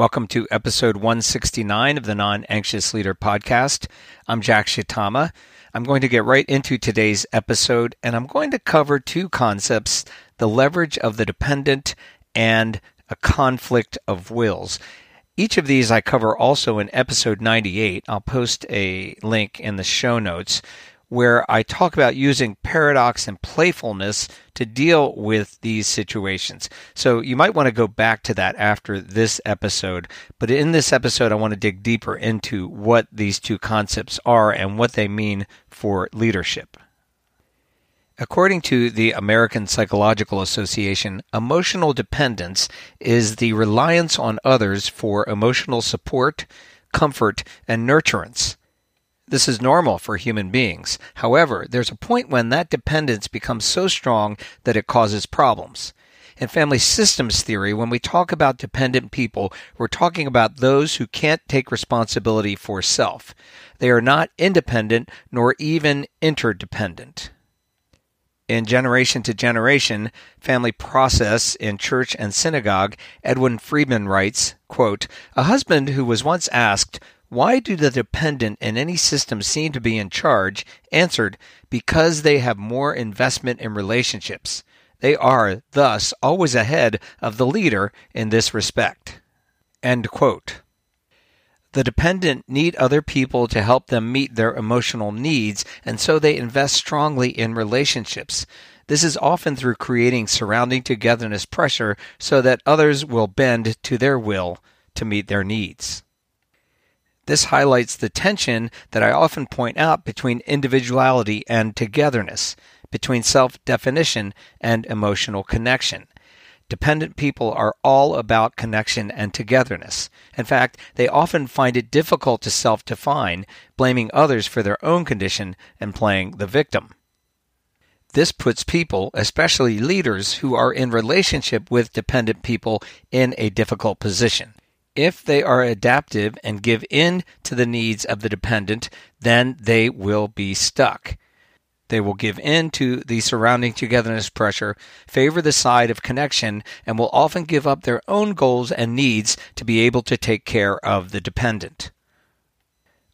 Welcome to episode 169 of the Non Anxious Leader podcast. I'm Jack Shitama. I'm going to get right into today's episode and I'm going to cover two concepts the leverage of the dependent and a conflict of wills. Each of these I cover also in episode 98. I'll post a link in the show notes where I talk about using paradox and playfulness to deal with these situations. So you might want to go back to that after this episode. But in this episode, I want to dig deeper into what these two concepts are and what they mean for leadership. According to the American Psychological Association, emotional dependence is the reliance on others for emotional support, comfort, and nurturance. This is normal for human beings. However, there's a point when that dependence becomes so strong that it causes problems. In family systems theory, when we talk about dependent people, we're talking about those who can't take responsibility for self. They are not independent nor even interdependent. In Generation to Generation, Family Process in Church and Synagogue, Edwin Friedman writes, quote, A husband who was once asked, why do the dependent in any system seem to be in charge? Answered, because they have more investment in relationships. They are, thus, always ahead of the leader in this respect. The dependent need other people to help them meet their emotional needs, and so they invest strongly in relationships. This is often through creating surrounding togetherness pressure so that others will bend to their will to meet their needs. This highlights the tension that I often point out between individuality and togetherness, between self definition and emotional connection. Dependent people are all about connection and togetherness. In fact, they often find it difficult to self define, blaming others for their own condition and playing the victim. This puts people, especially leaders who are in relationship with dependent people, in a difficult position. If they are adaptive and give in to the needs of the dependent, then they will be stuck. They will give in to the surrounding togetherness pressure, favor the side of connection, and will often give up their own goals and needs to be able to take care of the dependent.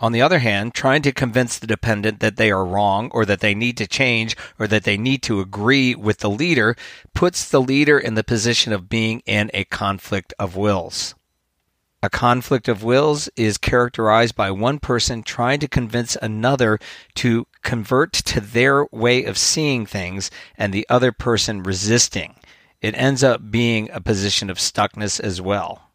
On the other hand, trying to convince the dependent that they are wrong or that they need to change or that they need to agree with the leader puts the leader in the position of being in a conflict of wills. A conflict of wills is characterized by one person trying to convince another to convert to their way of seeing things and the other person resisting. It ends up being a position of stuckness as well.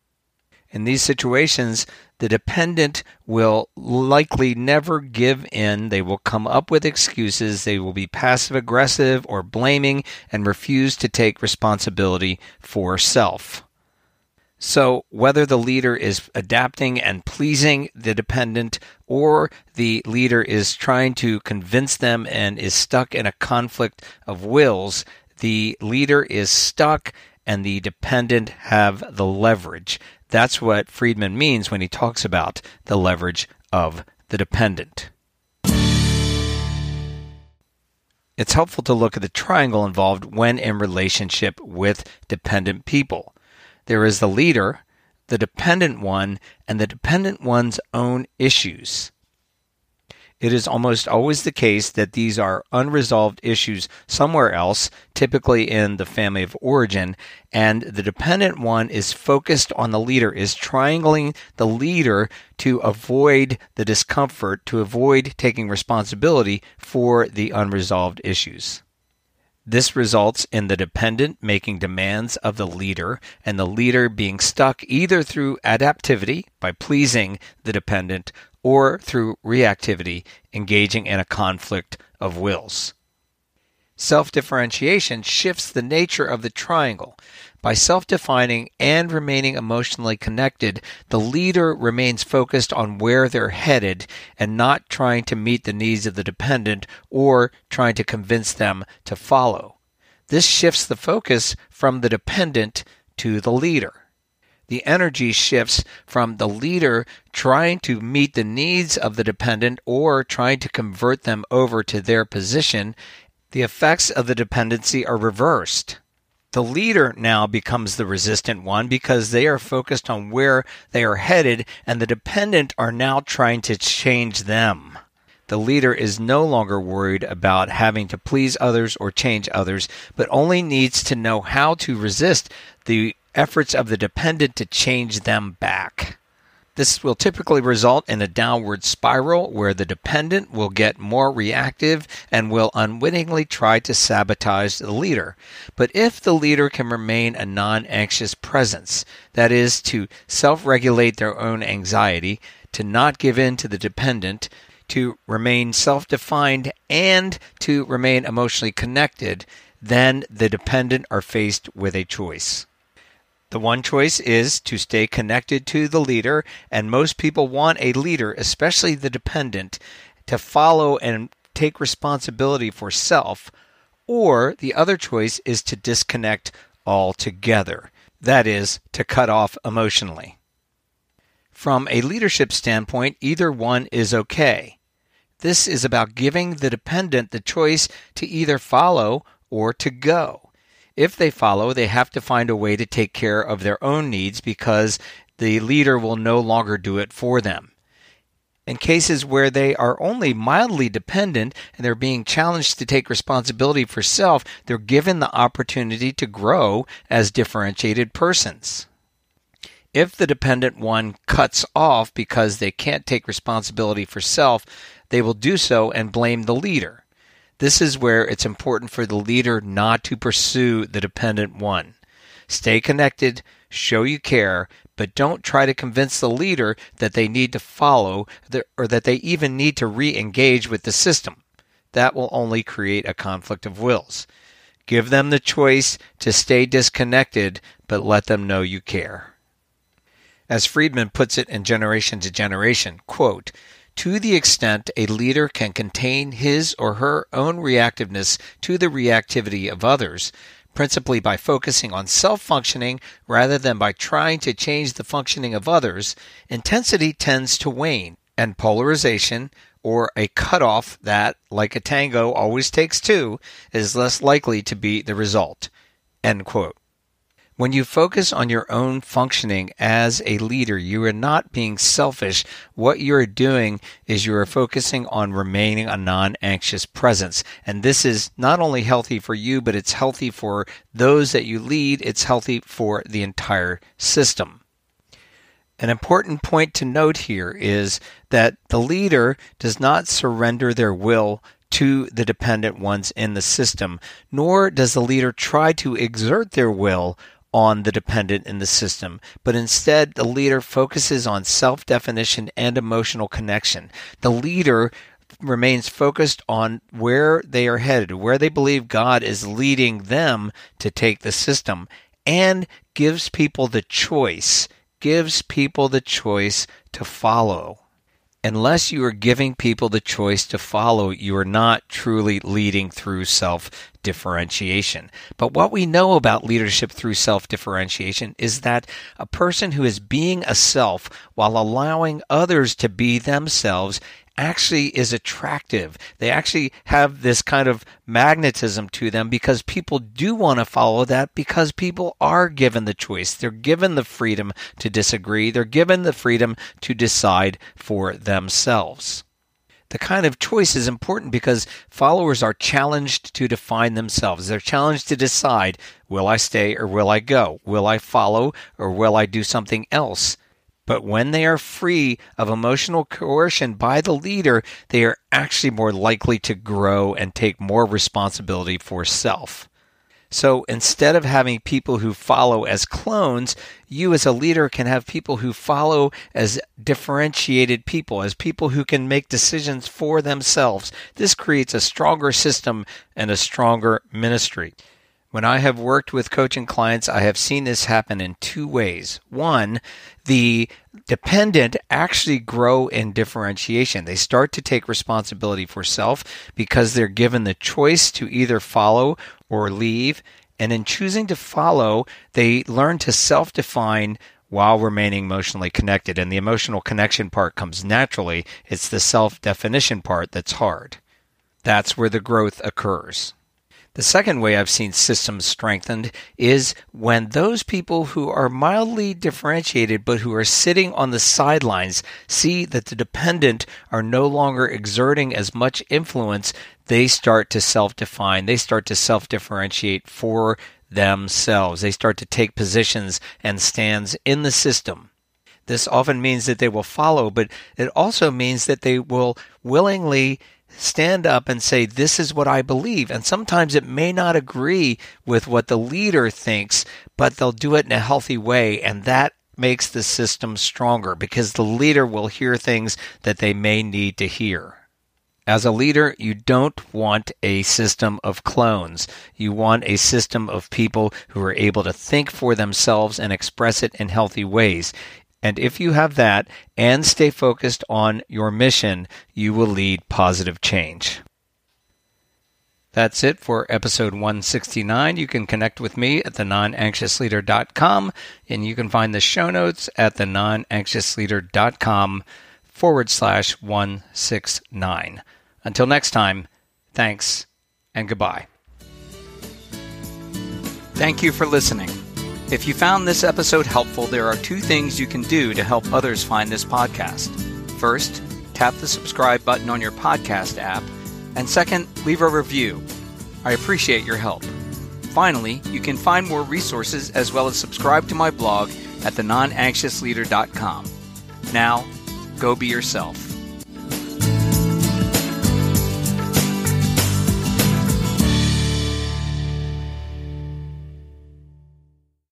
In these situations, the dependent will likely never give in. They will come up with excuses. They will be passive aggressive or blaming and refuse to take responsibility for self. So, whether the leader is adapting and pleasing the dependent, or the leader is trying to convince them and is stuck in a conflict of wills, the leader is stuck and the dependent have the leverage. That's what Friedman means when he talks about the leverage of the dependent. It's helpful to look at the triangle involved when in relationship with dependent people. There is the leader, the dependent one, and the dependent one's own issues. It is almost always the case that these are unresolved issues somewhere else, typically in the family of origin, and the dependent one is focused on the leader, is triangling the leader to avoid the discomfort, to avoid taking responsibility for the unresolved issues. This results in the dependent making demands of the leader and the leader being stuck either through adaptivity by pleasing the dependent or through reactivity engaging in a conflict of wills. Self differentiation shifts the nature of the triangle. By self defining and remaining emotionally connected, the leader remains focused on where they're headed and not trying to meet the needs of the dependent or trying to convince them to follow. This shifts the focus from the dependent to the leader. The energy shifts from the leader trying to meet the needs of the dependent or trying to convert them over to their position the effects of the dependency are reversed. The leader now becomes the resistant one because they are focused on where they are headed, and the dependent are now trying to change them. The leader is no longer worried about having to please others or change others, but only needs to know how to resist the efforts of the dependent to change them back. This will typically result in a downward spiral where the dependent will get more reactive and will unwittingly try to sabotage the leader. But if the leader can remain a non anxious presence, that is, to self regulate their own anxiety, to not give in to the dependent, to remain self defined, and to remain emotionally connected, then the dependent are faced with a choice. The one choice is to stay connected to the leader, and most people want a leader, especially the dependent, to follow and take responsibility for self, or the other choice is to disconnect altogether. That is, to cut off emotionally. From a leadership standpoint, either one is okay. This is about giving the dependent the choice to either follow or to go. If they follow, they have to find a way to take care of their own needs because the leader will no longer do it for them. In cases where they are only mildly dependent and they're being challenged to take responsibility for self, they're given the opportunity to grow as differentiated persons. If the dependent one cuts off because they can't take responsibility for self, they will do so and blame the leader. This is where it's important for the leader not to pursue the dependent one. Stay connected, show you care, but don't try to convince the leader that they need to follow or that they even need to re engage with the system. That will only create a conflict of wills. Give them the choice to stay disconnected, but let them know you care. As Friedman puts it in Generation to Generation, quote, to the extent a leader can contain his or her own reactiveness to the reactivity of others, principally by focusing on self functioning rather than by trying to change the functioning of others, intensity tends to wane, and polarization, or a cutoff that, like a tango always takes two, is less likely to be the result. End quote. When you focus on your own functioning as a leader, you are not being selfish. What you are doing is you are focusing on remaining a non anxious presence. And this is not only healthy for you, but it's healthy for those that you lead. It's healthy for the entire system. An important point to note here is that the leader does not surrender their will to the dependent ones in the system, nor does the leader try to exert their will on the dependent in the system, but instead the leader focuses on self definition and emotional connection. The leader remains focused on where they are headed, where they believe God is leading them to take the system, and gives people the choice, gives people the choice to follow unless you are giving people the choice to follow, you are not truly leading through self differentiation. But what we know about leadership through self differentiation is that a person who is being a self while allowing others to be themselves actually is attractive. They actually have this kind of magnetism to them because people do want to follow that because people are given the choice. They're given the freedom to disagree. They're given the freedom to decide for themselves. The kind of choice is important because followers are challenged to define themselves. They're challenged to decide, will I stay or will I go? Will I follow or will I do something else? But when they are free of emotional coercion by the leader, they are actually more likely to grow and take more responsibility for self. So instead of having people who follow as clones, you as a leader can have people who follow as differentiated people, as people who can make decisions for themselves. This creates a stronger system and a stronger ministry. When I have worked with coaching clients, I have seen this happen in two ways. One, the dependent actually grow in differentiation. They start to take responsibility for self because they're given the choice to either follow or leave. And in choosing to follow, they learn to self define while remaining emotionally connected. And the emotional connection part comes naturally. It's the self definition part that's hard. That's where the growth occurs. The second way I've seen systems strengthened is when those people who are mildly differentiated but who are sitting on the sidelines see that the dependent are no longer exerting as much influence, they start to self define, they start to self differentiate for themselves. They start to take positions and stands in the system. This often means that they will follow, but it also means that they will willingly stand up and say, This is what I believe. And sometimes it may not agree with what the leader thinks, but they'll do it in a healthy way. And that makes the system stronger because the leader will hear things that they may need to hear. As a leader, you don't want a system of clones. You want a system of people who are able to think for themselves and express it in healthy ways. And if you have that and stay focused on your mission, you will lead positive change. That's it for episode 169. You can connect with me at the nonanxiousleader.com and you can find the show notes at the nonanxiousleader.com forward slash 169. Until next time, thanks and goodbye. Thank you for listening. If you found this episode helpful, there are two things you can do to help others find this podcast. First, tap the subscribe button on your podcast app, and second, leave a review. I appreciate your help. Finally, you can find more resources as well as subscribe to my blog at thenonanxiousleader.com. Now, go be yourself.